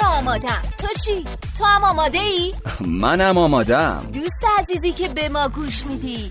که آمادم تو چی؟ تو هم آماده ای؟ منم آمادم دوست عزیزی که به ما گوش میدی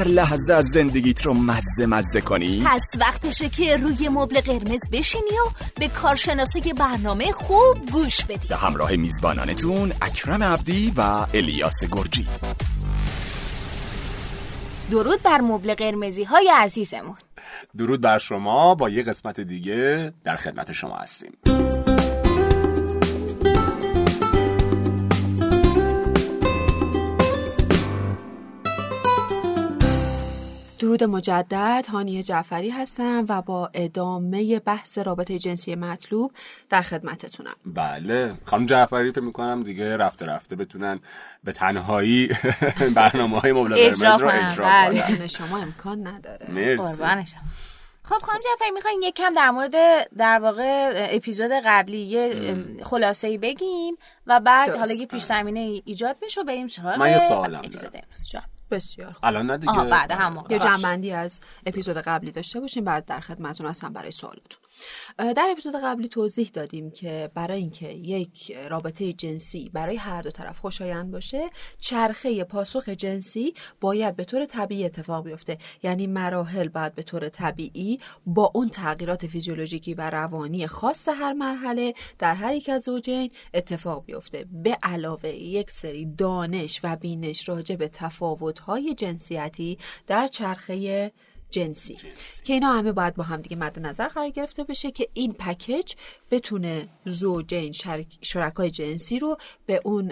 لحظه از زندگیت رو مزه مزه کنی؟ پس وقتشه که روی مبل قرمز بشینی و به کارشناسای برنامه خوب گوش بدی. به همراه میزبانانتون اکرم عبدی و الیاس گرجی. درود بر مبل قرمزی های عزیزمون. درود بر شما. با یه قسمت دیگه در خدمت شما هستیم. درود مجدد. هانیه جعفری هستم و با ادامه بحث رابطه جنسی مطلوب در خدمتتونم. بله. خانم جعفری فکر می‌کنم دیگه رفته رفته بتونن به تنهایی برنامه های مبل قرمز رو اجرا بله. کنن. شما امکان نداره. مرسی. خب خانم جعفری می‌خواین یک کم در مورد در واقع اپیزود قبلی یه خلاصه ای بگیم و بعد. حالا یه پیش زمینه ایجاد بشه و بریم سراغ من یه سوالم دارم. بسیار خوب الان نه دیگه بعد هم موقع. یه. جنبندی از اپیزود قبلی داشته باشیم بعد در خدمتتون هستم برای سوالتون در اپیزود قبلی توضیح دادیم که برای اینکه یک رابطه جنسی برای هر دو طرف خوشایند باشه چرخه پاسخ جنسی باید به طور طبیعی اتفاق بیفته. یعنی مراحل باید به طور طبیعی با اون تغییرات فیزیولوژیکی و روانی خاص هر مرحله در هر یک از زوجین اتفاق بیفته. به علاوه یک سری دانش و بینش راجع به تفاوت‌های جنسیتی در چرخه جنسی. که اینا همه باید با هم دیگه مد نظر قرار گرفته بشه که این پکیج بتونه زوجین شرک- شرکای جنسی رو به اون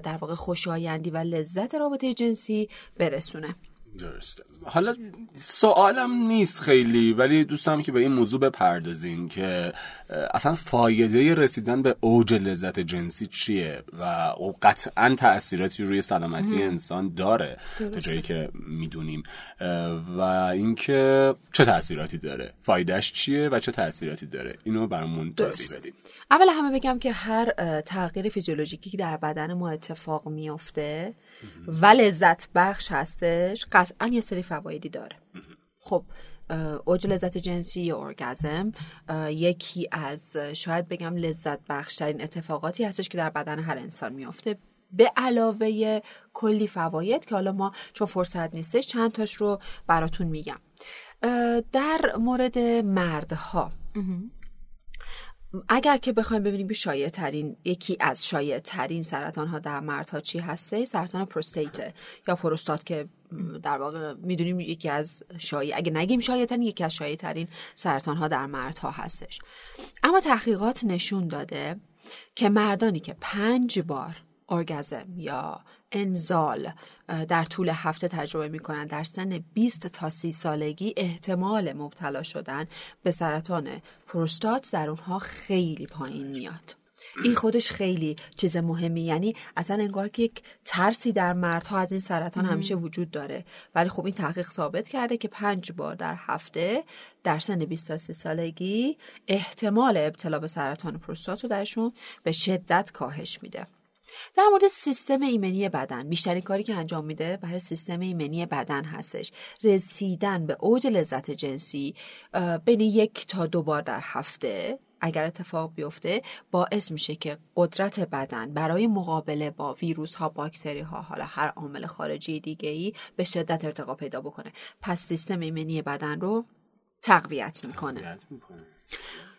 در واقع خوشایندی و لذت رابطه جنسی برسونه درسته. حالا سوالم نیست خیلی ولی دوست دارم که به این موضوع بپردازین که اصلا فایده رسیدن به اوج لذت جنسی چیه؟ و قطعا تاثیراتی روی سلامتی انسان داره تا جایی که می‌دونیم. و اینکه چه تاثیراتی داره؟ فایدهش چیه و چه تاثیراتی داره؟ اینو برامون توضیح. بدین. اول همه بگم که هر تغییر فیزیولوژیکی که در بدن ما اتفاق میفته و لذت بخش هستش. قطعا یه سری فوایدی داره. خب اوج لذت جنسی یا ارگزم یکی از شاید بگم لذت بخشترین اتفاقاتی هستش که در بدن هر انسان میفته به علاوه کلی فواید که حالا ما چون فرصت نیستش چند تاش رو براتون میگم. در مورد مردها. اگر که بخوایم ببینیم که شایع ترین یکی از شایع ترین سرطان ها در مردها چی هسته؟ سرطان پروستیت یا پروستات که در واقع می‌دونیم یکی از شایع اگه نگیم شایع ترین یکی از شایع ترین سرطان ها در مردها هستش. اما تحقیقات نشون داده که مردانی که پنج بار ارگزم یا انزال در طول هفته تجربه می‌کنن. در سن 20 تا 30 سالگی احتمال مبتلا شدن به سرطان پروستات در اونها خیلی پایین میاد. این خودش خیلی چیز مهمی. یعنی اصلا انگار که یک ترسی در مردها از این سرطان همیشه وجود داره. ولی خب این تحقیق ثابت کرده که پنج بار در هفته در سن 20 تا 30 سالگی احتمال ابتلا به سرطان پروستات رو درشون به شدت کاهش میده. در مورد سیستم ایمنی بدن بیشترین کاری که انجام میده برای سیستم ایمنی بدن هستش. رسیدن به اوج لذت جنسی بین یک تا دو بار در هفته اگر اتفاق بیفته باعث میشه که قدرت بدن برای مقابله با ویروس ها باکتری ها حالا هر عامل خارجی دیگه ای به شدت ارتقا پیدا بکنه. پس سیستم ایمنی بدن رو تقویت می‌کنه. یاد می‌کنه.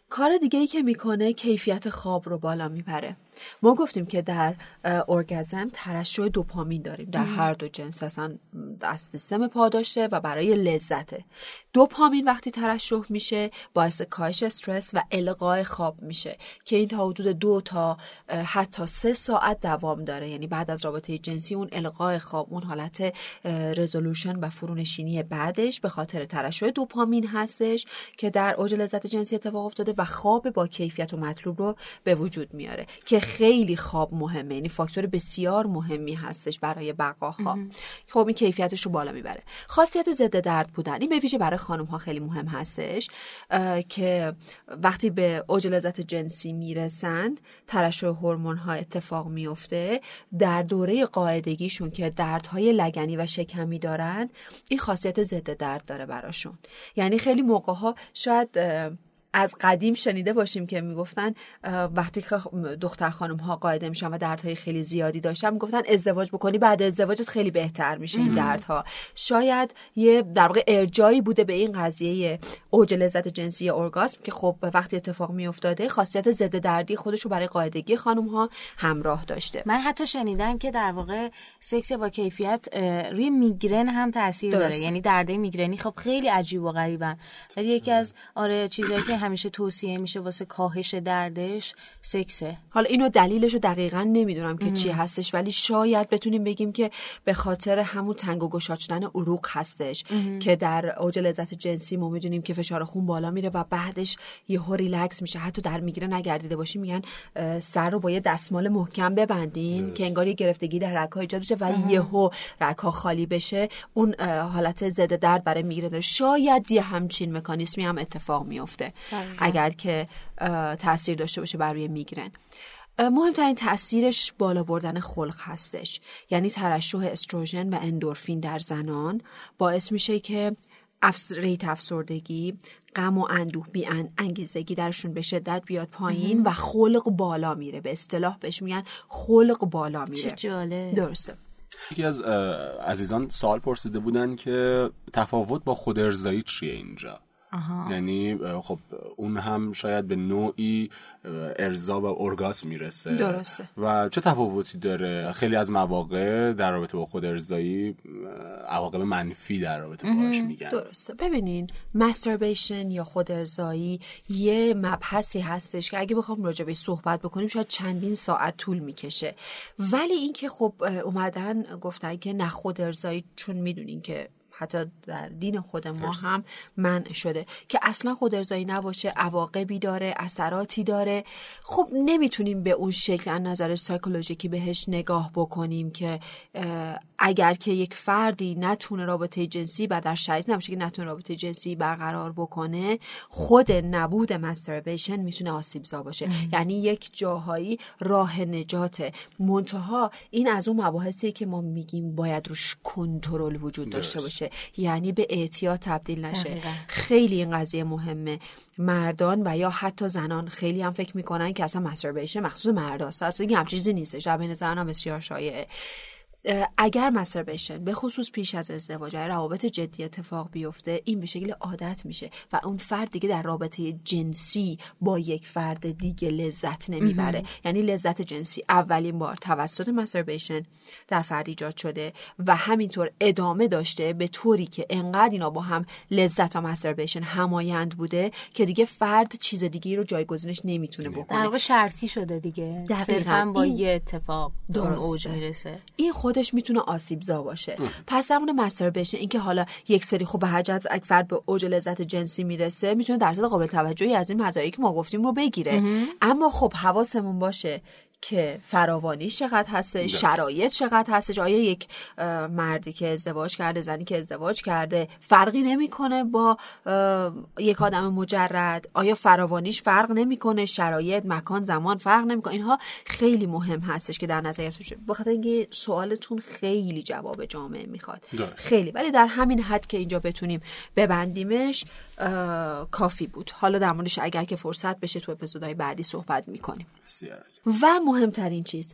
کار دیگه ای که می‌کنه کیفیت خواب رو بالا می‌بره. ما گفتیم که در ارگزم ترشح دوپامین داریم. در هر دو جنس اصلا از سیستم پاداشته و برای لذته. دوپامین وقتی ترشح میشه باعث کاهش استرس و القای خواب میشه که این تا حدود دو تا حتی سه ساعت دوام داره. یعنی بعد از رابطه جنسی اون القای خواب اون حالت رزولوشن و فرونشینی بعدش به خاطر ترشح دوپامین هستش که در اوج لذت جنسی اتفاق افتاده و خواب با کیفیت و مطلوب رو به وجود میاره. که خیلی خواب مهمه. یعنی فاکتور بسیار مهمی هستش برای بقا خواب خب این کیفیتش رو بالا می‌بره. خاصیت ضد درد بودن. این به ویژه برای خانم ها خیلی مهم هستش که وقتی به اوج لذت جنسی می‌رسن ترشح هورمون ها اتفاق میفته در دوره قاعدگیشون که دردهای لگنی و شکمی دارن این خاصیت ضد درد داره براشون. یعنی خیلی موقع ها شاید از قدیم شنیده باشیم که می‌گفتن وقتی که دختر خانم ها قاعده میشن و دردهای خیلی زیادی داشتن می‌گفتن ازدواج بکنی بعد ازدواجت خیلی بهتر میشه این دردها. شاید یه در واقع ارجایی بوده به این قضیه اوج لذت جنسی اورگاسم که خب وقتی اتفاق میافتاده خاصیت ضد دردی خودش رو برای قاعدگی خانم ها همراه داشته. من حتی شنیدم که در واقع سکس با کیفیت روی میگرن هم تاثیر داره. یعنی درد میگرنی خب خیلی عجیب و غریبن ولی یکی از آره چیزایی که همیشه توصیه میشه واسه کاهش دردش سکسه. حالا اینو دلیلش رو دقیقا نمی‌دونم که چی هستش ولی شاید بتونیم بگیم که به خاطر همون تنگ و گشاد شدن عروق هستش که در اوج لذت جنسی ما می‌دونیم که فشار خون بالا میره و بعدش یهو ریلکس میشه. حتی در می‌گیره نگردیده باشی میگن سر رو با یه دستمال محکم ببندین که انگار یه گرفتگی در رگ‌ها ایجاد بشه و یهو رگ‌ها خالی بشه. اون حالت ضد درد برای میگرن شاید یه همچین مکانیزمی هم اتفاق میفته اگر که تاثیر داشته باشه بر روی میگرن. مهمترین تاثیرش بالا بردن خلق هستش. یعنی ترشح استروژن و اندورفین در زنان باعث میشه که افز... ریت افسردگی غم و اندوه بی انگیزگی درشون به شدت بیاد پایین و خلق بالا میره. به اصطلاح بهش میگن خلق بالا میره. چه جاله درسته. یکی از عزیزان سوال پرسیده بودن که تفاوت با خود ارزایی چیه اینجا؟ یعنی خب اون هم شاید به نوعی ارزا و ارگاس می‌رسه. درسته. و چه تفاوتی داره؟ خیلی از مواقع در رابطه با خود ارزایی عواقب منفی در رابطه باهاش میگن. درسته. ببینین مستربیشن یا خود ارزایی یه مبحثی هستش که اگه بخوام راجع به صحبت بکنیم شاید چندین ساعت طول می‌کشه. ولی اینکه خب اومدن گفتن که نه خود ارزایی چون می‌دونین که حتی در دین خود ما هم منع شده که اصلا خود ارزایی نباشه عواقبی داره اثراتی داره. خب نمی‌تونیم به اون شکل از نظر سایکولوژیکی بهش نگاه بکنیم که اگر که یک فردی نتونه رابطه جنسی و در شرایط نباشه که نتونه رابطه جنسی برقرار بکنه خود نبود مستربیشن می‌تونه آسیبزا باشه. یعنی یک جاهایی راه نجاته. منتها این از اون مباحثی که ما میگیم باید روش کنترل وجود داشته باشه. یعنی به اعتیاد تبدیل نشه. دقیقا. خیلی این قضیه مهمه. مردان و یا حتی زنان. خیلی هم فکر می‌کنن که اصلا مستربیشن مخصوص مرداست. اصلا این هم چیزی نیستش. در بین زنان بسیار شایعه. اگر مستربیشن به خصوص پیش از ازدواج روابط جدی اتفاق بیفته این به شکل عادت میشه و اون فرد دیگه در رابطه جنسی با یک فرد دیگه لذت نمی‌بره. یعنی لذت جنسی اولین بار توسط مستربیشن در فرد ایجاد شده و همینطور ادامه داشته به طوری که انقدر اینا با هم لذت و مستربیشن همایند بوده که دیگه فرد چیز دیگه رو جایگزینش نمی‌تونه در بکنه. واقع شرطی شده دیگه. دقیقاً. صرفا با این یه اتفاق درسته. اوج می‌رسه. این خودش می‌تونه آسیبزا باشه. پس در مورد مستربیشن اینکه حالا یک سری خب به هر جهت به اوج لذت جنسی می‌رسه می‌تونه درصد قابل توجهی از این مزایایی که ما گفتیم رو بگیره. اما خب حواسمون باشه که فراوانی چقدر هستش شرایط چقدر هستش آیا یک مردی که ازدواج کرده زنی که ازدواج کرده فرقی نمی‌کنه با یک آدم مجرد؟ آیا فراوانیش فرق نمی‌کنه؟ شرایط مکان زمان فرق نمی‌کنه؟ اینها خیلی مهم هستش که در نظر گرفته بشه. بخاطر اینکه سوالتون خیلی جواب جامعه می‌خواد. خیلی. ولی در همین حد که اینجا بتونیم ببندیمش کافی بود. حالا در موردش اگر که فرصت بشه تو اپیزودهای بعدی صحبت می‌کنیم. بسیار. و مهمترین چیز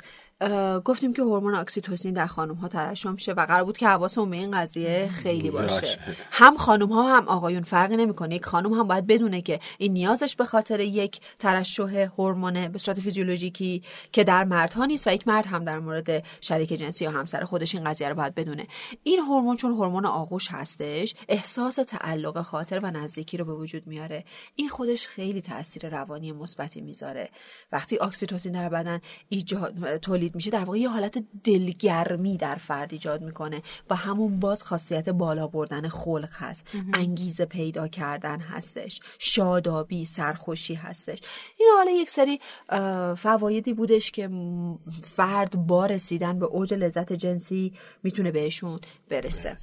گفتیم که هورمون اکسیتوسین در خانم ها ترشح میشه و قرار بود که حواسمون به این قضیه خیلی باشه. هم خانم ها هم آقایون فرقی نمی‌کنه. یک خانم هم باید بدونه که این نیازش به خاطر یک ترشح هورمون به صورت فیزیولوژیکی که در مردها نیست و یک مرد هم در مورد شریک جنسی یا همسر خودش این قضیه رو باید بدونه. این هورمون چون هورمون آغوش هستش احساس تعلق خاطر و نزدیکی رو به وجود میاره. این خودش خیلی تاثیر روانی مثبتی می‌ذاره. وقتی اکسیتوسین در بدن ایجاد تولید تولید میشه در واقع یه حالت دلگرمی در فرد ایجاد می‌کنه و همون باز خاصیت بالا بردن خلق هست. انگیزه پیدا کردن هستش شادابی سرخوشی هستش. این حالا یک سری فوایدی بودش که فرد با رسیدن به اوج لذت جنسی می‌تونه بهشون برسه.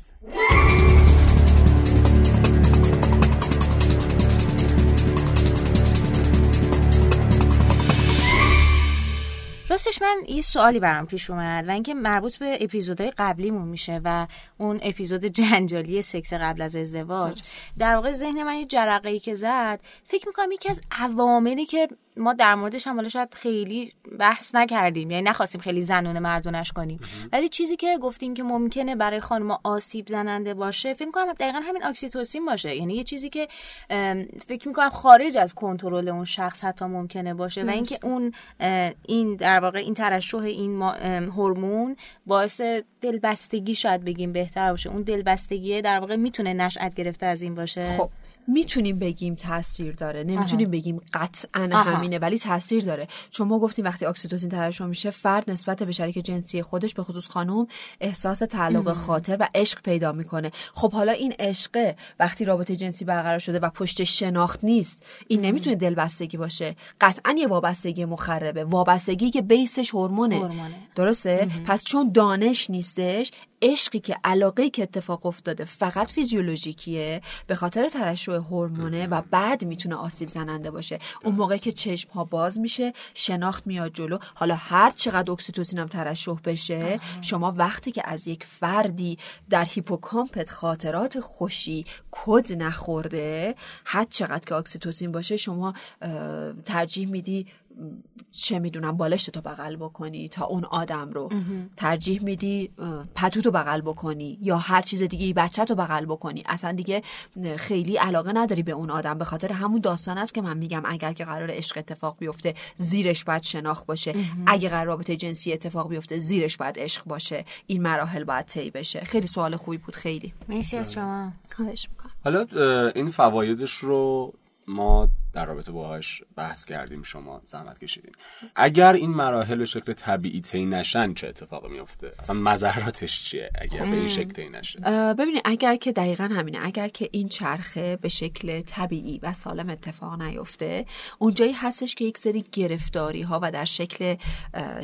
راستش من یه سوالی برام پیش اومد و اینکه مربوط به اپیزودهای قبلیمون میشه و اون اپیزود جنجالی سکس قبل از ازدواج. در واقع ذهن من یه جرقه ای که زد فکر می‌کنم یکی از عواملی که ما در موردش هم شاید خیلی بحث نکردیم. یعنی نخواستیم خیلی زنونه مردونش کنیم. ولی چیزی که گفتیم که ممکنه برای خانم آسیب زننده باشه فکر کنم دقیقا همین اکسیتوسین باشه. یعنی یه چیزی که فکر می‌کنم خارج از کنترل اون شخص حتی ممکنه باشه و اینکه اون این در واقع این ترشح این هورمون باعث دلبستگی شاید بگیم بهتر باشه. اون دلبستگی در واقع می‌تونه نشأت گرفته از این باشه. خب می‌تونیم بگیم تاثیر داره. نمی‌تونیم بگیم قطعا همینه ولی تاثیر داره. چون ما گفتیم وقتی اکسیتوسین ترشح میشه فرد نسبت به شریک جنسی خودش به خصوص خانم احساس تعلق خاطر و عشق پیدا می‌کنه. خب حالا این عشق وقتی رابطه جنسی برقرار شده و پشت شناخت نیست این نمی‌تونه دلبستگی باشه. قطعا یه وابستگی مخربه. وابستگی که بیسش هورمونه. درسته؟ پس چون دانش نیستش عشقی که علاقه که اتفاق افتاده فقط فیزیولوژیکیه به خاطر ترشح هورمونه و بعد می‌تونه آسیب زننده باشه. اون موقع که چشم ها باز میشه شناخت میاد جلو. حالا هر چقدر اکسیتوسین هم ترشح بشه شما وقتی که از یک فردی در هیپوکامپت خاطرات خوشی کد نخورده هر چقدر که اکسیتوسین باشه شما ترجیح میدی چه می‌دونم بالشت تو بغل بکنی تا اون آدم رو ترجیح میدی پتوتو بغل بکنی یا هر چیز دیگه بچه تو بغل بکنی. اصلا دیگه خیلی علاقه نداری به اون آدم. به خاطر همون داستان است که من میگم اگر که قرار عشق اتفاق بیفته زیرش باید شناخت باشه. اگه قرار رابطه جنسی اتفاق بیفته زیرش باید عشق باشه. این مراحل باید طی بشه. خیلی سوال خوبی بود خیلی. مرسی از شما. خواهش می‌کنم. حالا این فوایدش رو ما در رابطه باهاش بحث کردیم شما زحمت کشیدین. اگر این مراحل به شکل طبیعی طی نشن چه اتفاقی میفته؟ اصلا مذراتش چیه اگر به این شکل طی نشه؟ ببینید اگر که دقیقا همینه. اگر که این چرخه به شکل طبیعی و سالم اتفاق نیفته اونجایی هستش که یک سری گرفتاری ها و در شکل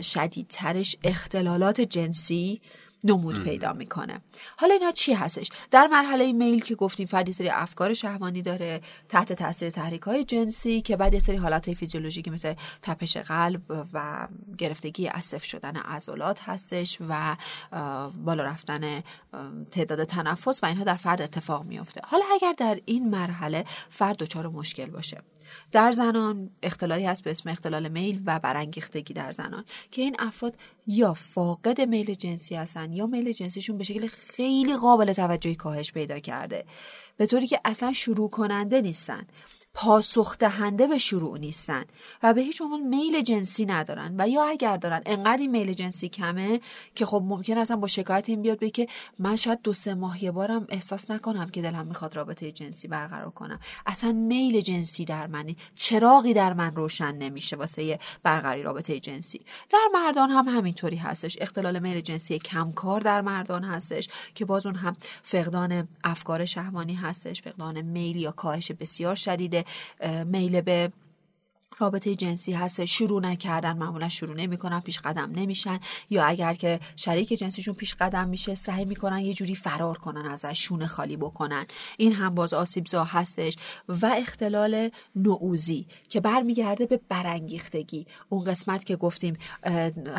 شدیدترش اختلالات جنسی نمود پیدا می‌کنه. حالا اینا چی هستش؟ در مرحله میل که گفتیم فردی سری افکار شهوانی داره تحت تاثیر تحریک های جنسی که بعد سری حالت های فیزیولوژیکی مثل تپش قلب و گرفتگی اسف شدن عضلات هستش و بالا رفتن تعداد تنفس و اینها در فرد اتفاق میفته حالا اگر در این مرحله فرد دچار مشکل باشه. در زنان اختلالی هست به اسم اختلال میل و برانگیختگی در زنان که این افراد یا فاقد میل جنسی هستن یا میل جنسیشون به شکل خیلی قابل توجهی کاهش پیدا کرده. به طوری که اصلا شروع کننده نیستن. پاسخ دهنده به شروع نیستن و به هیچ عنوان میل جنسی ندارن. و یا اگر دارن انقدر این میل جنسی کمه که خب ممکن اصلا با شکایت این بیاد به که من شاید دو سه ماه یه بارم احساس نکنم که دلم می‌خواد رابطه جنسی برقرار کنم. اصلا میل جنسی در منی چراغی در من روشن نمیشه واسه برقراری رابطه جنسی. در مردان هم همینطوری هستش. اختلال میل جنسی کمکار در مردان هستش که باز اون هم فقدان افکار شهوانی هستش فقدان میل یا کاهش بسیار شدیده. میل به رابطه جنسی هست شروع نکردن معمولا شروع نمی‌کنن پیش قدم نمیشن. یا اگر که شریک جنسیشون پیش قدم میشه سعی می‌کنن یه جوری فرار کنن ازش شونه خالی بکنن. این هم باز آسیبزا هستش. و اختلال نعوزی که برمیگرده به برانگیختگی. اون قسمت که گفتیم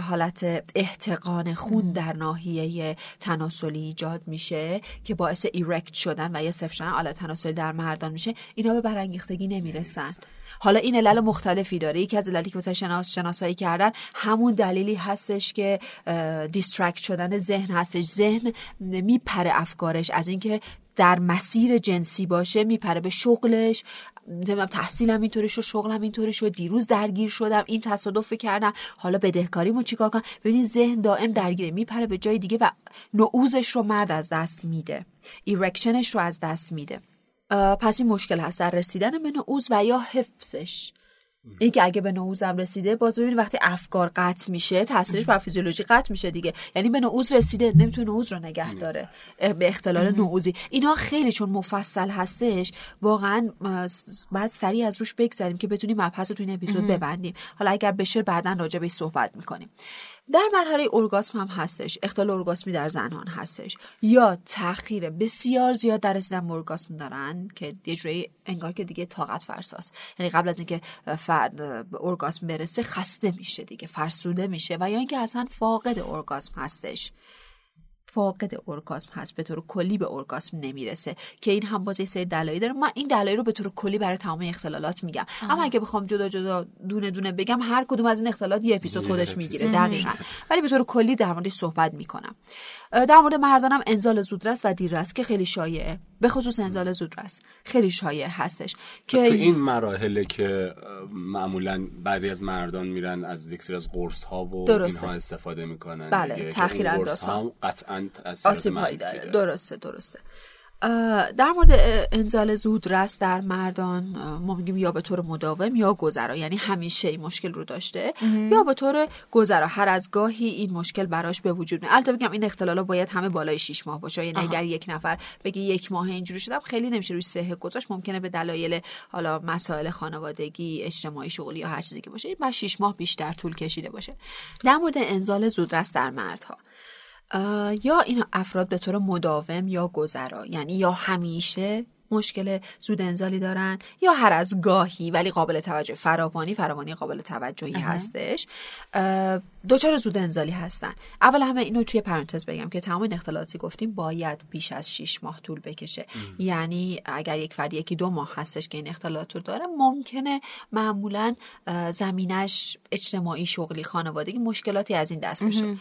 حالت احتقان خون در ناحیه تناسلی ایجاد میشه که باعث erect شدن و یا شدن آلت تناسلی در مردان میشه. اینا به برانگیختگی نمی‌رسن. حالا این علل مختلفی داره. یکی از عللی که واسه شناس شناسایی کردن همون دلیلی هستش که distract شدن ذهن هستش. ذهن میپره افکارش. از اینکه در مسیر جنسی باشه میپره به شغلش. نمی‌دونم تحصیلم اینطوری شد شغلم اینطوری شد دیروز درگیر شدم این تصادف کردم. حالا بدهکاریمو چیکار کنم؟ ببینید ذهن دائم درگیره. میپره به جای دیگه و نعوظش رو مرد از دست میده. erection ش رو از دست میده. پس این مشکل هست در رسیدن به نعوظ و یا حفظش. این که اگه به نعوظم رسیده باز ببینید وقتی افکار قطع میشه تاثیرش بر فیزیولوژی قطع میشه دیگه. یعنی به نعوظ رسیده نمی‌تونه نعوظ رو نگه داره به اختلال نعوظی اینا خیلی چون مفصل هستش واقعا بعد سریع از روش بگذریم که بتونیم مبحث تو این اپیزود ببندیم. حالا اگر بشه بعدا راجع به صحبت می‌کنیم. در مرحله ارگاسم هم هستش اختلال ارگاسمی در زنان هستش. یا تاخیر بسیار زیاد در رسیدن به ارگاسم دارن که یه جوری انگار که دیگه طاقت فرساست. یعنی قبل از اینکه فرد به ارگاسم برسه خسته میشه دیگه فرسوده میشه و یا اینکه اصلا فاقد ارگاسم هستش. فاقد ارگاسم هست به طور کلی به ارگاسم نمی‌رسه. که این هم باز یه سری دلایلی داره. من این دلایل رو به طور کلی برای تمام اختلالات میگم. اما اگه بخوام جدا جدا دونه دونه بگم هر کدوم از این اختلالات یه اپیزود خودش می‌گیره. دقیقا. ولی به طور کلی در موردش صحبت می‌کنم. در مورد مردانم انزال زودرس و دیررس که خیلی شایعه. به خصوص انزال زودرس. خیلی شایع هستش. که تو این مراحله که معمولا بعضی از مردان میرن از یک سری از قرص ها و درسته. اینها استفاده می‌کنن بله تاخیر انداز ها قطعا آسیب داره. درسته درسته. در مورد انزال زودرس در مردان ما میگیم یا به طور مداوم یا گذرا. یعنی همیشه این مشکل رو داشته. یا به طور گذرا. هر از گاهی این مشکل براش به وجود میاد. البته بگم این اختلالا باید همه بالای 6 ماه باشه. یعنی اگر یک نفر بگه یک ماه اینجوری شدم خیلی نمیشه روی صحه گذاشت. ممکنه به دلایل حالا مسائل خانوادگی اجتماعی شغلی یا هر چیزی که باشه بعد 6 ماه بیشتر طول کشیده باشه. در مورد انزال زودرس در مردها. یا این افراد به طور مداوم یا گذرا یعنی یا همیشه مشکل زود انزالی دارن یا هر از گاهی ولی قابل توجه فراوانی فراوانی قابل توجهی هستش دوچار زود انزالی هستن. اول همه اینو توی پرانتز بگم که تمام این اختلالاتی گفتیم باید بیش از 6 ماه طول بکشه. یعنی اگر یک فرد یکی دو ماه هستش که این اختلالات رو داره ممکنه معمولا زمینش اجتماعی شغلی خانوادگی مشکلاتی از این دست بشه.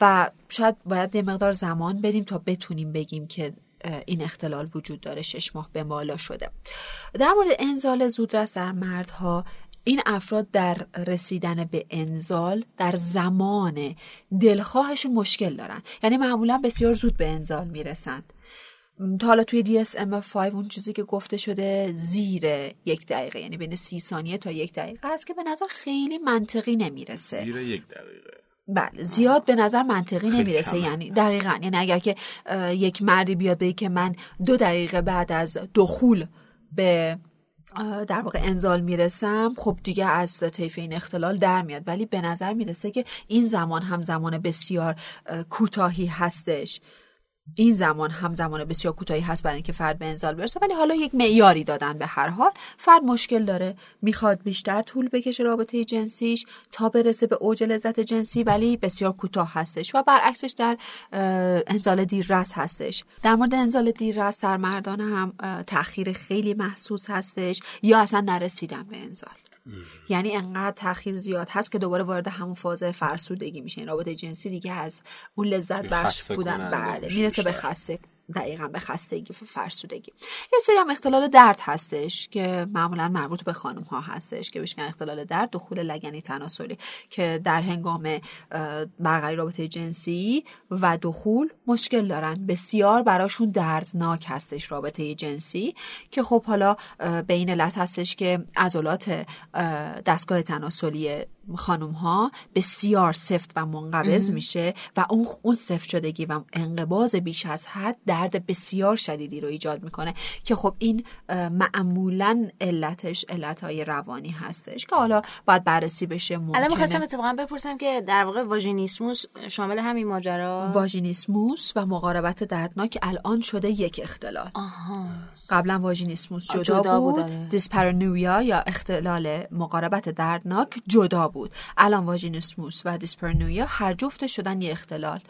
و شاید باید یه مقدار زمان بدیم تا بتونیم بگیم که این اختلال وجود داره شش ماه به بالا شده. در مورد انزال زودرس در مردها این افراد در رسیدن به انزال در زمان دلخواهشون مشکل دارن. یعنی معمولا بسیار زود به انزال می‌رسند تا حالا توی DSM-5 اون چیزی که گفته شده زیر یک دقیقه یعنی بین سی ثانیه تا یک دقیقه است که به نظر خیلی منطقی نمی‌رسه. زیر یک دقیقه. بله زیاد به نظر منطقی نمی‌رسه. یعنی دقیقا. یعنی اگر که یک مردی بیاد بگه که من دو دقیقه بعد از دخول به در واقع انزال می‌رسم خب دیگه از طیف این اختلال در میاد. ولی به نظر می‌رسه که این زمان هم زمان بسیار کوتاهی هستش. این زمان هم زمان بسیار کوتاهی هست برای اینکه فرد به انزال برسه ولی حالا یک معیاری دادن به هر حال. فرد مشکل داره. می‌خواد بیشتر طول بکشه رابطه جنسیش تا برسه به اوج لذت جنسی ولی بسیار کوتاه هستش و برعکسش در انزال دیررس هستش. در مورد انزال دیررس در مردان هم تاخیر خیلی محسوس هستش یا اصلا نرسیدن به انزال. یعنی انقدر تاخیر زیاد هست که دوباره وارد همون فاز فرسودگی میشه. این رابطه جنسی دیگه از اون لذت بخش بودن بله می‌رسه به خسته. دقیقا به خستگی و فرسودگی. یه سری هم اختلال درد هستش که معمولا مربوط به خانم ها هستش که بهش اختلال درد دخول لگنی تناسلی که در هنگام برقراری رابطه جنسی و دخول مشکل دارن. بسیار براشون دردناک هستش رابطه جنسی که خب حالا به این علت هستش که عضلات دستگاه تناسلی خانم ها بسیار سفت و منقبض میشه و اون اون سفت شدگی و انقباز بیش از حد درد بسیار شدیدی رو ایجاد می‌کنه که خب این معمولا علتش علتهای روانی هستش که حالا باید بررسی بشه ممکنه. الان می‌خواستم اتفاقا بپرسم که در واقع واژینیسموس شامل همین ماجرا؟ واژینیسموس و مقاربت دردناک الان شده یک اختلال. آها. قبلا واژینیسموس جدا, جدا بود, بود. دیسپرنویا یا اختلال مقاربت دردناک جدا بود. الان واژینیسموس و دیسپرنویا هر جفت شدن یه اختلال.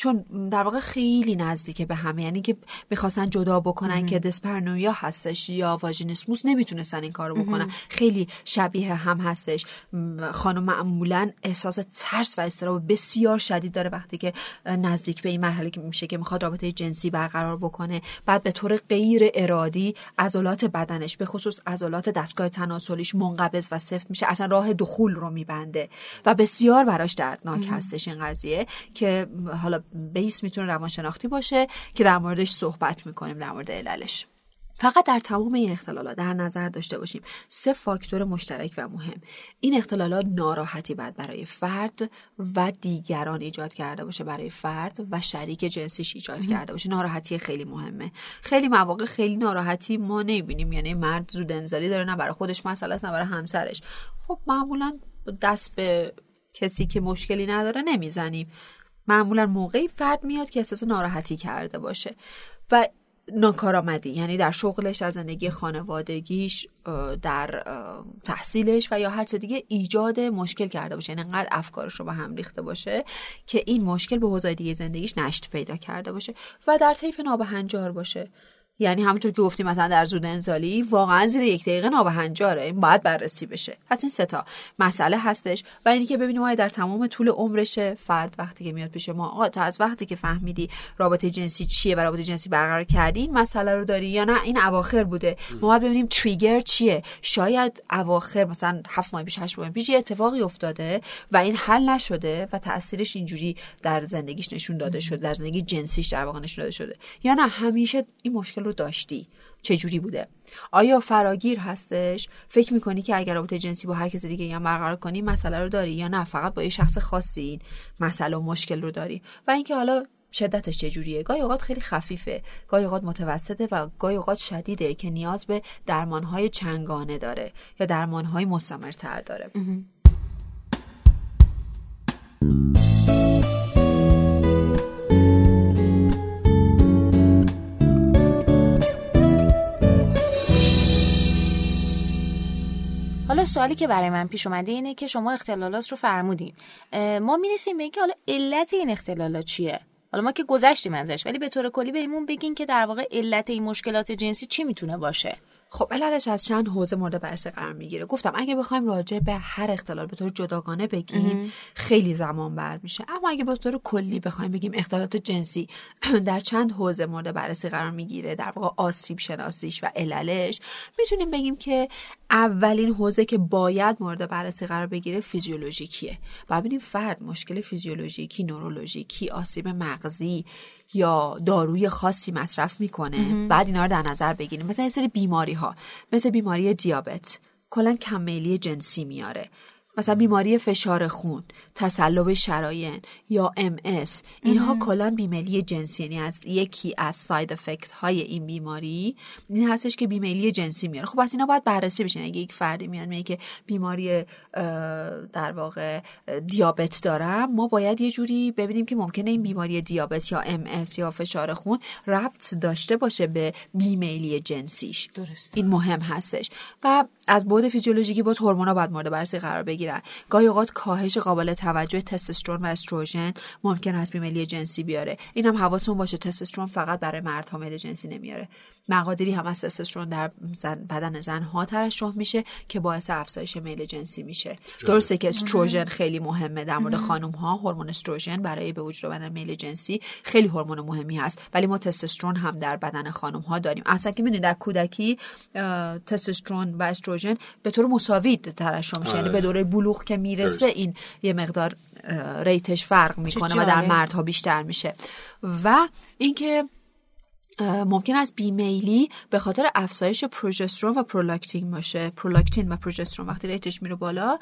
چون در واقع خیلی نزدیکه به همه. یعنی که می‌خواستن جدا بکنن که دسپرنویا هستش یا واژینیسموس نمی‌تونستن این کارو بکنن. خیلی شبیه هم هستش. خانم معمولا احساس ترس و استراب بسیار شدید داره وقتی که نزدیک به این مرحله که میشه که می‌خواد رابطه جنسی برقرار بکنه. بعد به طور غیر ارادی عضلات بدنش به خصوص عضلات دستگاه تناسلیش منقبض و سفت میشه. اصلا راه دخول رو میبنده. و بسیار براش دردناک هستش این قضیه که حالا بیس می‌تونه روانشناختی باشه که در موردش صحبت می‌کنیم در مورد عللش. فقط در تمام این اختلالات در نظر داشته باشیم. سه فاکتور مشترک و مهم. این اختلالات ناراحتی بعد برای فرد و دیگران ایجاد کرده باشه برای فرد و شریک جنسیش ایجاد کرده باشه. ناراحتی خیلی مهمه. خیلی مواقع خیلی ناراحتی ما نمی‌بینیم. یعنی مرد زود انزالی داره نه برای خودش مسئله است نه برای همسرش. خب معمولا دست به کسی که مشکلی نداره نمی‌زنیم. معمولا موقعی فرد میاد که احساس ناراحتی کرده باشه و ناکارآمدی یعنی در شغلش در زندگی خانوادگیش در تحصیلش و یا هر چه دیگه ایجاد مشکل کرده باشه. یعنی انقدر افکارش رو با هم ریخته باشه که این مشکل به حوزه دیگه زندگیش نشت پیدا کرده باشه و در طیف نابهنجار باشه. یعنی همونطور که گفتیم مثلا در زود انزالی واقعا زیر یک دقیقه نابهنجاره این باید بررسی بشه. پس این ستا مسئله هستش و اینی که ببینیم آیا در تمام طول عمرش فرد وقتی که میاد پیش ما آقا تا از وقتی که فهمیدی رابطه جنسی چیه و رابطه جنسی برقرار کردی این مسئله رو داری یا نه؟ این اواخر بوده. ما باید ببینیم تریگر چیه. شاید اواخر مثلا هفت ماه پیش هشت ماه پیش اتفاقی افتاده و این حل نشده و تاثیرش اینجوری در زندگیش نشون داده شده در زندگی جنسیش در واقع نشون داده شده. یا نه؟ همیشه این مشکل رو داشتی؟ چجوری بوده؟ آیا فراگیر هستش؟ فکر می‌کنی که اگر رابطه جنسی با هر کسی دیگه هم برقرار کنی مسئله رو داری یا نه؟ فقط با یه شخص خاصی این مسئله و مشکل رو داری؟ و اینکه حالا شدتش چجوریه؟ گاهی اوقات خیلی خفیفه گاهی اوقات متوسطه و گاهی اوقات شدیده که نیاز به درمانهای چنگانه داره یا درمانهای مستمرتر داره. حالا سوالی که برای من پیش اومده اینه که شما اختلالات رو فرمودین. ما می‌رسیم به اینکه حالا علت این اختلالات چیه؟ حالا ما که گذشتیم ازش ولی به طور کلی بهمون بگین که در واقع علت این مشکلات جنسی چی می‌تونه باشه؟ خب علتش از چند حوزه مورد بررسی قرار می‌گیره. گفتم اگه بخوایم راجع به هر اختلال به طور جداگانه بگیم خیلی زمان بر میشه. اما اگه به طور کلی بخوایم بگیم اختلالات جنسی در چند حوزه مورد بررسی قرار می‌گیره در واقع آسیب شناسیش و عللش می‌تونیم بگیم که اولین حوزه که باید مورد بررسی قرار بگیره فیزیولوژیکیه. و ببینیم فرد مشکل فیزیولوژیکی نورولوژیکی آسیب مغزی یا داروی خاصی مصرف می‌کنه بعد اینا رو در نظر بگیریم. مثلا یه سری بیماری ها مثل بیماری دیابت کلا کم‌میلی جنسی میاره. مثلا بیماری فشار خون تسلب شرایین یا ام اس اینها کلا بیمیلی جنسی یعنی از یکی از side effect های این بیماری این هستش که بیمیلی جنسی میاره. خب پس اینا باید بررسی بشه اگه یک فردی میاد میگه که بیماری در واقع دیابت دارم ما باید یه جوری ببینیم که ممکنه این بیماری دیابت یا ام اس یا فشار خون ربط داشته باشه به بیمیلی جنسیش. درست این مهم هستش. و از بعد فیزیولوژیکی باز هورمونا باید مورد بررسی قرار بگیرن. گاهی اوقات کاهش قابل توجه تستوسترون و استروژن ممکن است بیمیلی جنسی بیاره. این هم حواسمون باشه تستوسترون فقط برای مردها میل جنسی نمیاره. مقادیری هم از تستوسترون در زن بدن زنها ترشح میشه که باعث افزایش میل جنسی میشه. درسته که استروژن خیلی مهمه. در مورد خانم ها هورمون استروژن برای به وجود آمدن میل جنسی خیلی هورمون مهمی هست. ولی ما تستوسترون هم در بدن خانم ها داریم. اصلا که می‌دونید در کودکی تستوسترون و استروژن به طور مساوی ترشح میشه. یعنی به دوره بلوغ که می‌رسه این یه مقدار rate ش فرق می‌کنه و در مردها بیشتر میشه. و اینکه ممکن است بیمیلی به خاطر افزایش پروژسترون و پرولاکتین باشه. پرولاکتین و پروژسترون وقتی rate ش میره بالا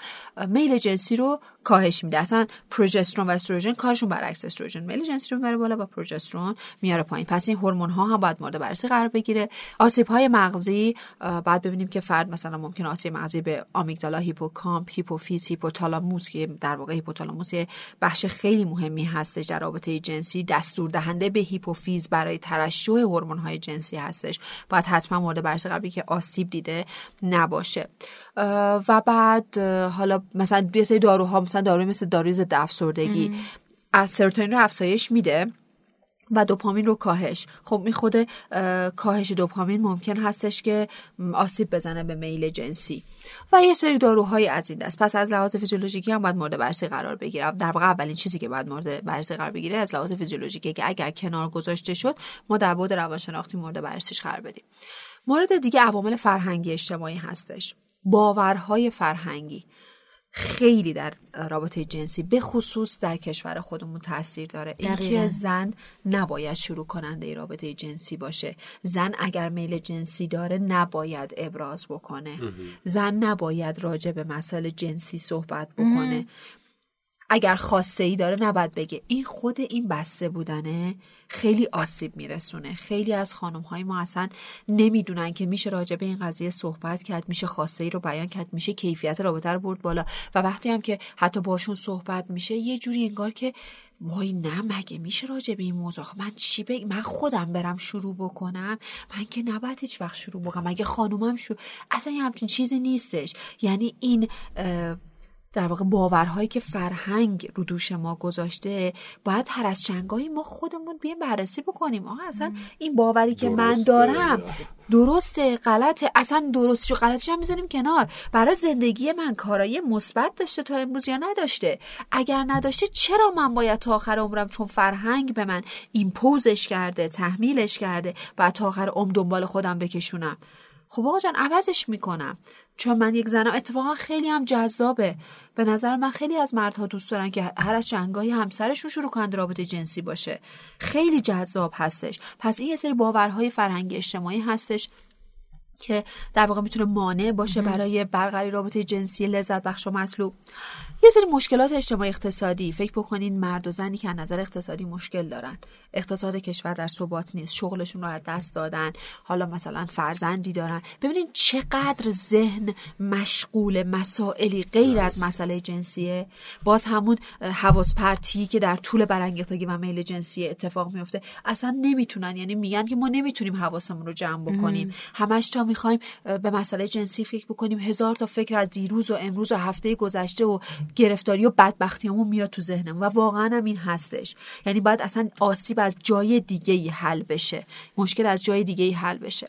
میل جنسی رو کاهش میده. اصلا پروژسترون و استروژن کارشون برعکس استروژن. میل جنسی رو می‌بره بالا و پروژسترون میاره پایین. پس این هورمون ها هم باید مورد بررسی قرار بگیره. آسیب های مغزی بعد ببینیم که فرد مثلا ممکن آسیب مغزی به آمیگدالا هیپوکامپ هیپوفیز هیپوتالاموس که در واقع هیپوتالاموس بخش خیلی مهمی هستش در رابطه جنسی دستور دهنده به هیپوفیز برای ترشح هورمون های جنسی هستش. باید حتما مورد بررسی قرار که آسیب دیده نباشه. و بعد حالا مثلا یه سری داروها مثلا داروی مثل داروی ضد افسردگی از سرتونین رو افزایش میده. و دوپامین رو کاهش. خب این خود کاهش دوپامین ممکن هستش که آسیب بزنه به میل جنسی. و یه سری داروهایی از این دست. پس از لحاظ فیزیولوژیکی هم باید مورد بررسی قرار بگیره در واقع اولین چیزی که باید مورد بررسی قرار بگیره از لحاظ فیزیولوژیکی که اگر کنار گذاشته شد ما در بعد روانشناختی مورد بررسیش قرار بدیم. مورد دیگه عوامل فرهنگی اجتماعی هستش. باورهای فرهنگی. خیلی در رابطه جنسی به خصوص در کشور خودمون تاثیر داره. اینکه زن نباید شروع کننده رابطه جنسی باشه. زن اگر میل جنسی داره نباید ابراز بکنه. زن نباید راجع به مسائل جنسی صحبت بکنه. اگر خاصه ای داره نباید بگه. این خود این بسته بودنه. خیلی آسیب میرسونه. خیلی از خانم های ما اصلا نمی‌دونن که میشه راجع به این قضیه صحبت کرد میشه خاصه ای رو بیان کرد میشه کیفیت رابطه رو برد بالا. و وقتی هم که حتی باشون صحبت میشه یه جوری انگار که وای نه مگه میشه راجع به این موضوع؟ من چی بگ من خودم برم شروع بکنم؟ من که نباید هیچ وقت شروع بکنم. مگه خانومم شروع اصلا یه همچین چیزی نیستش. یعنی این در واقع باورهایی که فرهنگ رو دوش ما گذاشته باید هر از چنگایی ما خودمون بیایم بررسی بکنیم. آها اصلا این باوری که من دارم درسته غلطه. اصلا درستش و غلطش هم می‌زنیم کنار. برای زندگی من کارایی مثبت داشته تا امروز یا نداشته؟ اگر نداشته چرا من باید تا آخر عمرم چون فرهنگ به من ایمپوزش کرده تحمیلش کرده و تا آخر عمر دنبال خودم بکشونم؟ خب آقا جان عوضش می‌کنم. چون من یک زنم اتفاقا خیلی هم جذابه. به نظر من خیلی از مردها دوست دارن که هر از جنگای همسرشون شروع کنند رابطه جنسی باشه. خیلی جذاب هستش. پس این یه سری باورهای فرهنگی اجتماعی هستش که در واقع می‌تونه مانع باشه برای برقراری رابطه جنسی لذت بخش و مطلوب. یه سری مشکلات اجتماعی اقتصادی. فکر بکنین مرد و زنی که از نظر اقتصادی مشکل دارن. اقتصاد کشور در ثبات نیست. شغلشون رو از دست دادن. حالا مثلا فرزندی دارن. ببینین چقدر ذهن مشغول مسائلی غیر از مسئله جنسیه. باز همون حواس پرتی که در طول برانگیختگی و میل جنسی اتفاق میفته اصلا نمی‌تونن. یعنی میگن که ما نمی‌تونیم حواسمون رو جمع بکنیم. همش تا می‌خوایم به مسئله جنسی فکر بکنیم. هزار تا فکر از دیروز و امروز و هفته گذشته و گرفتاری و بدبختیامون میاد تو ذهنم و واقعا هم این هستش. یعنی باید اصلا آسیب از جای دیگه ای حل بشه. مشکل از جای دیگه ای حل بشه.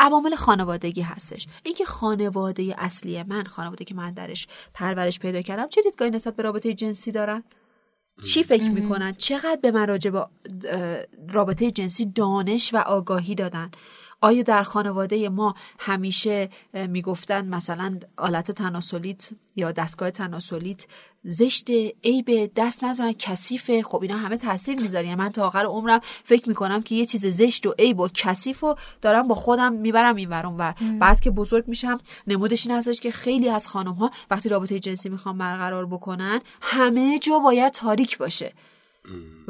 عوامل خانوادگی هستش. اینکه خانواده اصلی من خانواده که من درش پرورش پیدا کردم چه دیدگاهی نسبت به رابطه جنسی دارن؟ چی فکر می‌کنن؟ چقدر به من راجع به رابطه جنسی دانش و آگاهی دادن؟ آیا در خانواده ما همیشه می‌گفتن مثلا آلت تناسلیت یا دستگاه تناسلیت زشت عیب دست نزن کثیفه. خب اینا همه تاثیر می‌ذاره من تا آخر عمرم فکر می‌کنم که یه چیز زشت و عیب و کثیف و دارم با خودم می‌برم این ورم ور. بعد که بزرگ میشم نمودش این هستش که خیلی از خانم ها وقتی رابطه جنسی می‌خوام برقرار بکنن همه جا باید تاریک باشه.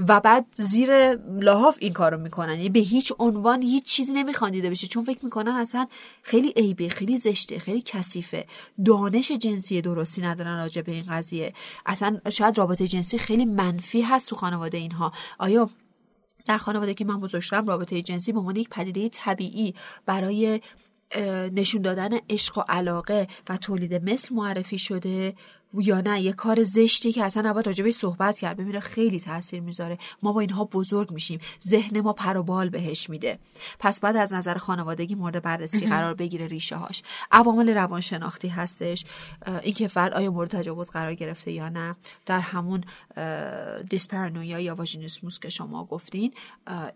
و بعد زیر لحاف این کارو می‌کنن. یعنی به هیچ عنوان هیچ چیزی نمی‌خوان دیده بشه. چون فکر می‌کنن اصلا خیلی عیبه خیلی زشته خیلی کثیفه. دانش جنسی درستی ندارن راجع به این قضیه. اصلا شاید رابطه جنسی خیلی منفی هست تو خانواده اینها. آیا در خانواده که من بزرگ شدم رابطه جنسی به عنوان یک پدیده طبیعی برای نشون دادن عشق و علاقه و تولید مثل معرفی شده؟ یا نه یه کار زشتی که اصلا نباید راجبش صحبت کرد. ببینه خیلی تاثیر می‌ذاره. ما با اینها بزرگ میشیم. ذهن ما پر و بال بهش میده. پس بعد از نظر خانوادگی مورد بررسی قرار بگیره ریشه هاش عوامل روانشناختی هستش. اینکه فرد آیا مورد تجاوز قرار گرفته یا نه؟ در همون دیسپرانویا یا واژینیسموس که شما گفتین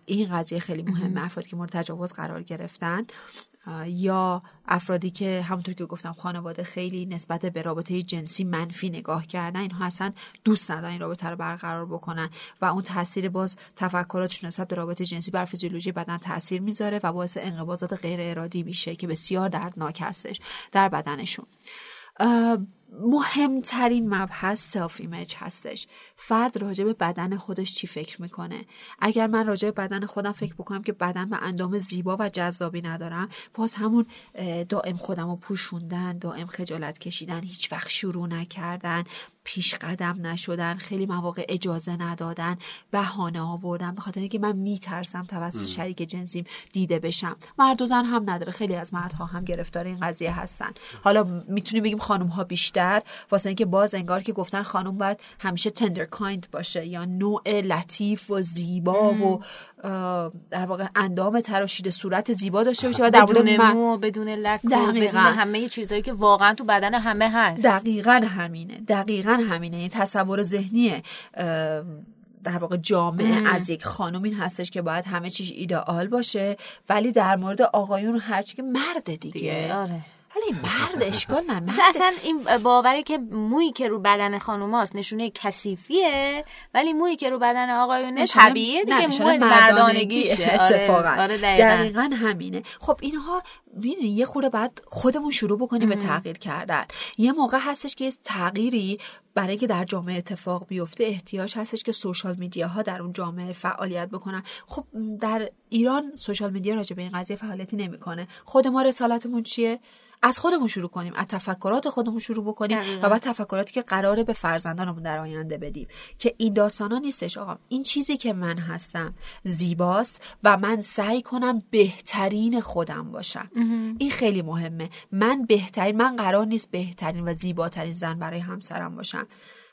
این قضیه خیلی مهمه. افرادی که مورد تجاوز قرار گرفتن. یا افرادی که همونطور که گفتم خانواده خیلی نسبت به رابطه جنسی منفی نگاه کردن اینها اصلا دوست ندارن این رابطه رو برقرار بکنن و اون تاثیر باز تفکراتشون نسبت به رابطه جنسی بر فیزیولوژی بدن تاثیر می‌ذاره و باعث انقباضات غیر ارادی میشه که بسیار دردناک هستش در بدنشون. مهمترین مبحث self image هستش. فرد راجع به بدن خودش چی فکر می‌کنه؟ اگر من راجع به بدن خودم فکر بکنم که بدن و اندام زیبا و جذابی ندارم باز همون دائم خودم رو پوشوندن دائم خجالت کشیدن هیچ وقت شروع نکردن پیش قدم نشدن خیلی مواقع اجازه ندادن بهانه آوردن به خاطر اینکه من میترسم توسط شریک جنسیم دیده بشم. مرد و زن هم نداره. خیلی از مردها هم گرفتار این قضیه هستن. حالا می‌تونیم بگیم خانم ها بیشتر واسه اینکه باز انگار که گفتن خانم باید همیشه تندر کایند باشه یا نوع لطیف و زیبا و در واقع اندام تراشیده صورت زیبا داشته باشه و در بدون مو بدون لک بدون همه چیزایی که واقعا تو بدن همه هست. دقیقا همینه دقیقا همینه. این تصور ذهنیه. در واقع جامعه از یک خانم این هستش که باید همه چیز ایدئال باشه ولی در مورد آقایون هرچی که مرد دیگه, دیگه. آره. این مرد اشکال نه مرد. اصلا این باوری که مویی که رو بدن خانوماست نشونه کثیفیه ولی مویی که رو بدن آقایونه طبیعیه دیگه موی مردانگیشه. اتفاقا. آره دقیقا. همینه. خب اینها ببینید یه خورده بعد خودمون شروع بکنیم به تغییر کردن. یه موقع هستش که تغییری برای اینکه در جامعه اتفاق بیفته احتیاج هستش که سوشال میدیا ها در اون جامعه فعالیت بکنن. خب در ایران سوشال میدیا راجع به این قضیه فعالیتی نمی‌کنه. خود ما رسالتمون چیه؟ از خودمون شروع کنیم از تفکرات خودمون شروع بکنیم و بعد تفکراتی که قراره به فرزندانمون در آینده بدیم. که این داستانا نیستش آقا. این چیزی که من هستم زیباست و من سعی کنم بهترین خودم باشم. این خیلی مهمه. من بهترین من قرار نیست بهترین و زیباترین زن برای همسرم باشم.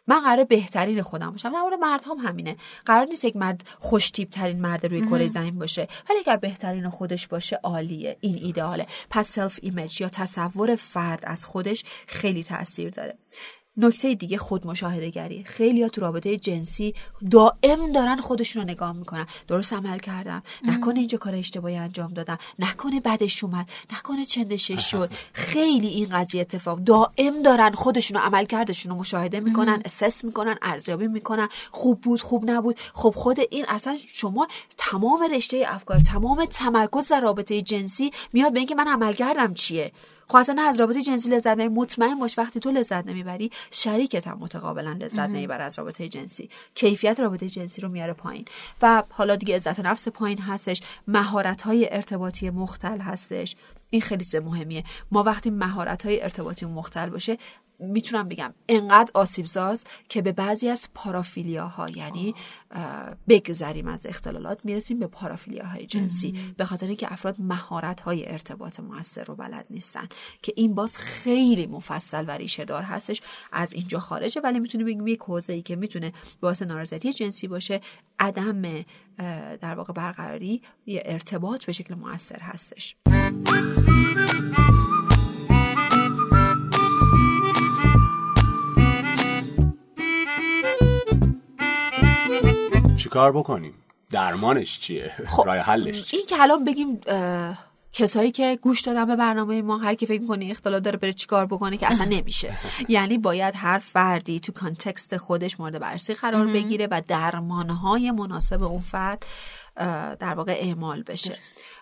من قرار بهترین خودم باشم. در مورد مرد هم همینه. قرار نیست یک مرد خوشتیپ ترین مرد روی کره زمین باشه ولی اگر بهترین خودش باشه عالیه. این ایدئاله پس self image یا تصور فرد از خودش خیلی تاثیر داره. نکته دیگه خود مشاهده گری خیلی ها تو رابطه جنسی دائم دارن خودشون رو نگاه می‌کنن. درست عمل کردم. نکنه اینجا کار اشتباهی انجام دادم. نکنه بدش اومد. نکنه چندشش شد. خیلی این قضیه اتفاق. دائم دارن خودشون رو عملکردشون رو مشاهده می‌کنن assess می‌کنن ارزیابی می‌کنن. خوب بود خوب نبود. خب خود این اصلا شما تمام رشته افکار تمام تمرکز در رابطه جنسی میاد به اینکه من عمل کردم چیه؟ اصلا از رابطه جنسی لذت نمی‌بری مطمئن باش وقتی تو لذت نمی‌بری شریکت هم متقابلا لذت نمی‌بره از رابطه جنسی. کیفیت رابطه جنسی رو میاره پایین. و حالا دیگه عزت نفس پایین هستش. مهارت های ارتباطی مختل هستش. این خیلی چیز مهمیه. ما وقتی مهارت های ارتباطی مختل باشه می‌تونم بگم انقدر آسیبزاز که به بعضی از پارافیلیاها یعنی بگذریم از اختلالات می‌رسیم به پارافیلیاهای جنسی. به خاطر اینکه افراد مهارت های ارتباط موثر رو بلد نیستن که این باز خیلی مفصل و ریشه دار هستش از اینجا خارجه. ولی می‌تونیم بگیم یک حوزه ای که می‌تونه باعث نارضایتی جنسی باشه عدم در واقع برقراری ارتباط به شکل موثر هستش. چیکار بکنیم؟ درمانش چیه؟ خب راه حلش چیه؟ این که الان بگیم کسایی که گوش دادن به برنامه ما هر کی فکر می‌کنه اختلال داره بره چیکار بکنه که اصلا نمیشه. یعنی باید هر فردی تو context خودش مورد بررسی قرار بگیره و درمانهای مناسب اون فرد در واقع اعمال بشه.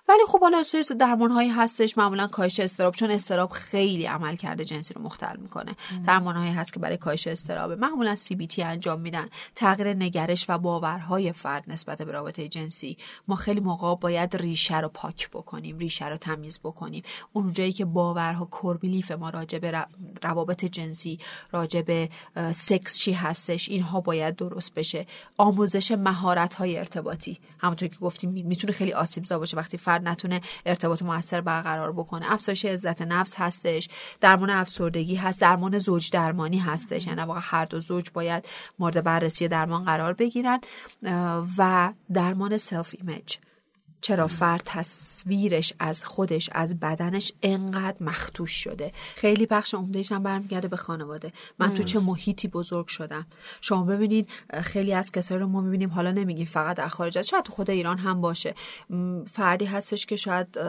ولی خب حالا سری درمان هایی هستش. معمولا کاهش اضطراب چون اضطراب خیلی عملکرد جنسی رو مختل می‌کنه. درمان هایی هست که برای کاهش اضطراب. معمولا CBT انجام میدن. تغییر نگرش و باورهای فرد نسبت به رابطه جنسی. ما خیلی موقع باید ریشه رو پاک بکنیم ریشه رو تمیز بکنیم. اون جایی که باورها کوربیلیف ما راجع به روابط جنسی راجع به سکس چی هستش اینها باید درست بشه. آموزش مهارت های ارتباطی. همونطور که گفتیم می‌تونه خیلی آسیبزا باشه وقتی فرد نتونه ارتباط موثر برقرار بکنه. افزایش عزت نفس هستش درمان افسردگی هست درمان زوج درمانی هستش. یعنی واقعا هر دو زوج باید مورد بررسی درمان قرار بگیرن و درمان self image چرا فرد تصویرش از خودش از بدنش انقدر مخدوش شده؟ خیلی بخش عمدهش هم برمیگرده به خانواده. من تو چه محیطی بزرگ شدم؟ شما ببینید خیلی از کسایی رو ما می‌بینیم حالا نمیگیم فقط در خارج از شاید تو خود ایران هم باشه. فردی هستش که شاید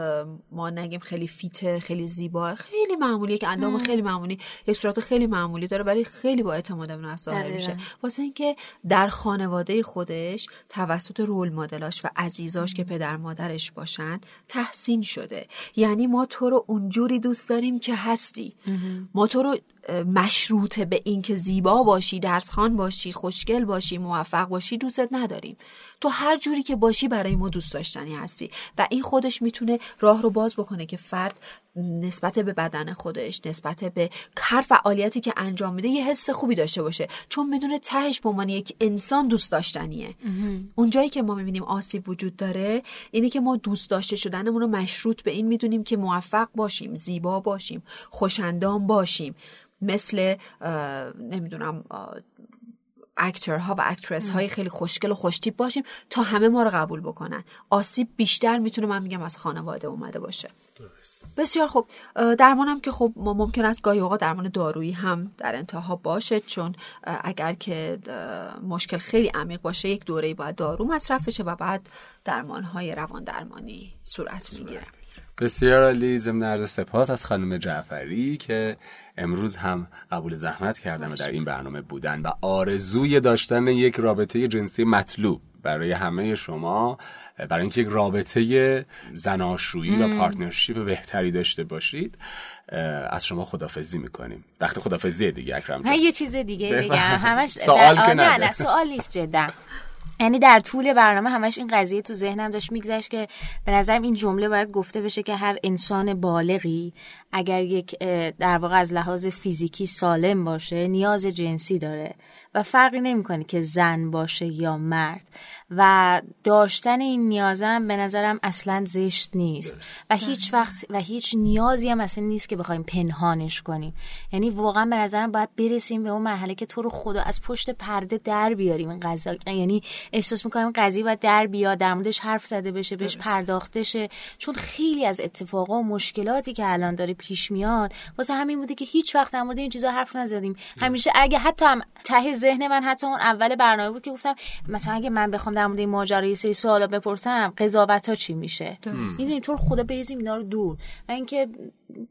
ما نگیم خیلی fit ه خیلی زیبا خیلی معمولیه که اندام خیلی معمولی یک صورت خیلی معمولی داره ولی خیلی با اعتماد به نفس میشه. واسه اینکه در خانواده خودش توسط رول مدلاش و عزیزاش که پدر مادرش باشن تحسین شده. یعنی ما تو رو اونجوری دوست داریم که هستی. ما تو رو مشروطه به اینکه زیبا باشی درسخان باشی خوشگل باشی موفق باشی دوستت نداریم. تو هر جوری که باشی برای ما دوست داشتنی هستی. و این خودش می‌تونه راه رو باز بکنه که فرد نسبت به بدن خودش نسبت به هر فعالیتی که انجام میده یه حس خوبی داشته باشه. چون می‌دونه تهش به عنوان یک انسان دوست داشتنیه. اونجایی که ما می‌بینیم آسیب وجود داره اینه که ما دوست داشته شدنمون رو مشروط به این می‌دونیم که موفق باشیم زیبا باشیم خوشندام باشیم. مثل نمی‌دونم اکترها و اکترس های خیلی خوشگل و خوشتیپ باشیم تا همه ما رو قبول بکنن. آسیب بیشتر می‌تونه من میگم از خانواده اومده باشه. بسیار خوب. درمانم که خب ممکن است گاهی اوقات درمان دارویی هم در انتها باشه چون اگر که مشکل خیلی عمیق باشه یک دوره باید دارو مصرف بشه و بعد درمان های روان درمانی صورت می‌گیره. بسیار عالی. ضمن عرض سپاس از خانم جعفری که امروز هم قبول زحمت کردن و در این برنامه بودن و آرزوی داشتن یک رابطه جنسی مطلوب. برای همه شما برای اینکه یک رابطه زناشویی و پارتنرشیپ بهتری داشته باشید از شما خدافزی می‌کنیم. وقت خدافزی دیگه اکرم نه یه چیز دیگه بگم همش سوال که نه نه سوال نیست جدا. یعنی در طول برنامه همش این قضیه تو ذهنم داشت میگذشت که به نظرم این جمله باید گفته بشه که هر انسان بالغی اگر یک در واقع از لحاظ فیزیکی سالم باشه نیاز جنسی داره. و فرقی نمی‌کنه که زن باشه یا مرد. و داشتن این نیازم به نظرم اصلا زشت نیست. و هیچ وقت و هیچ نیازی هم اصلا نیست که بخوایم پنهانش کنیم. یعنی واقعا به نظرم باید برسیم به اون مرحله که تو رو خدا از پشت پرده در بیاریم این قضیه. یعنی احساس می‌کنم قضیه باید در بیاد در موردش حرف زده بشه بهش پرداخته شه. چون خیلی از اتفاقا و مشکلاتی که الان داره پیش میاد واسه همین بوده که هیچ وقت در مورد این چیزا حرف نزدیم. همیشه اگه حتی هم ته ذهن من حتی اون اول برنامه بود که گفتم مثلا اگه من بخوام در مورد این ماجرای سری سوالا بپرسم قضاوت ها چی میشه؟ می‌دونی تو خدا بریزیم اینا رو دور. و اینکه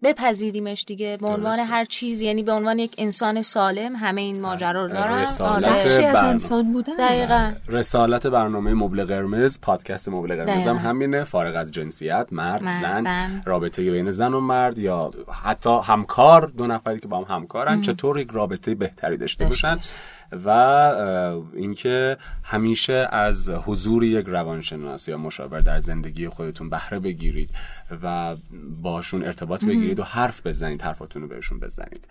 بپذیریمش دیگه به عنوان هر چیز یعنی به عنوان یک انسان سالم همه این ماجرا رو دارن. رسالت بخشی از برنامه. انسان بودن. دقیقا. رسالت برنامه مبل قرمز پادکست مبل قرمز هم همینه. فارغ از جنسیت مرد, مرد، زن, زن. رابطه بین زن و مرد یا حتی همکار دو نفری که با هم همکارن چطور یک رابطه بهتری داشته باشن؟ و اینکه همیشه از حضور یک روانشناس یا مشاور در زندگی خودتون بهره بگیرید. و باشون ارتباط بگیرید و حرف بزنید حرفاتون رو بهشون بزنید.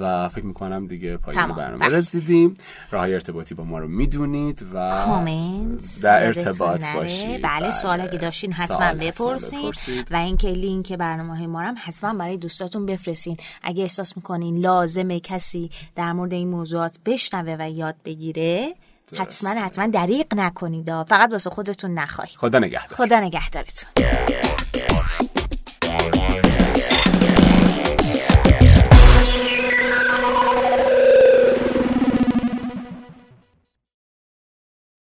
و فکر می‌کنم دیگه پایان تمام. برنامه رسیدیم. راه ارتباطی با ما رو می‌دونید و کامنت در ارتباط. باشید. بله سوال اگه داشتین حتما بپرسید. و اینکه لینک برنامه های ما رو هم حتما برای دوستاتون بفرستین. اگه احساس می‌کنین لازمه کسی در مورد این موضوعات بشنوه و یاد بگیره حتما حتما دریق نکنید فقط واسه خودتون نخواهید. خدا نگهدار. خدا نگهدارتون.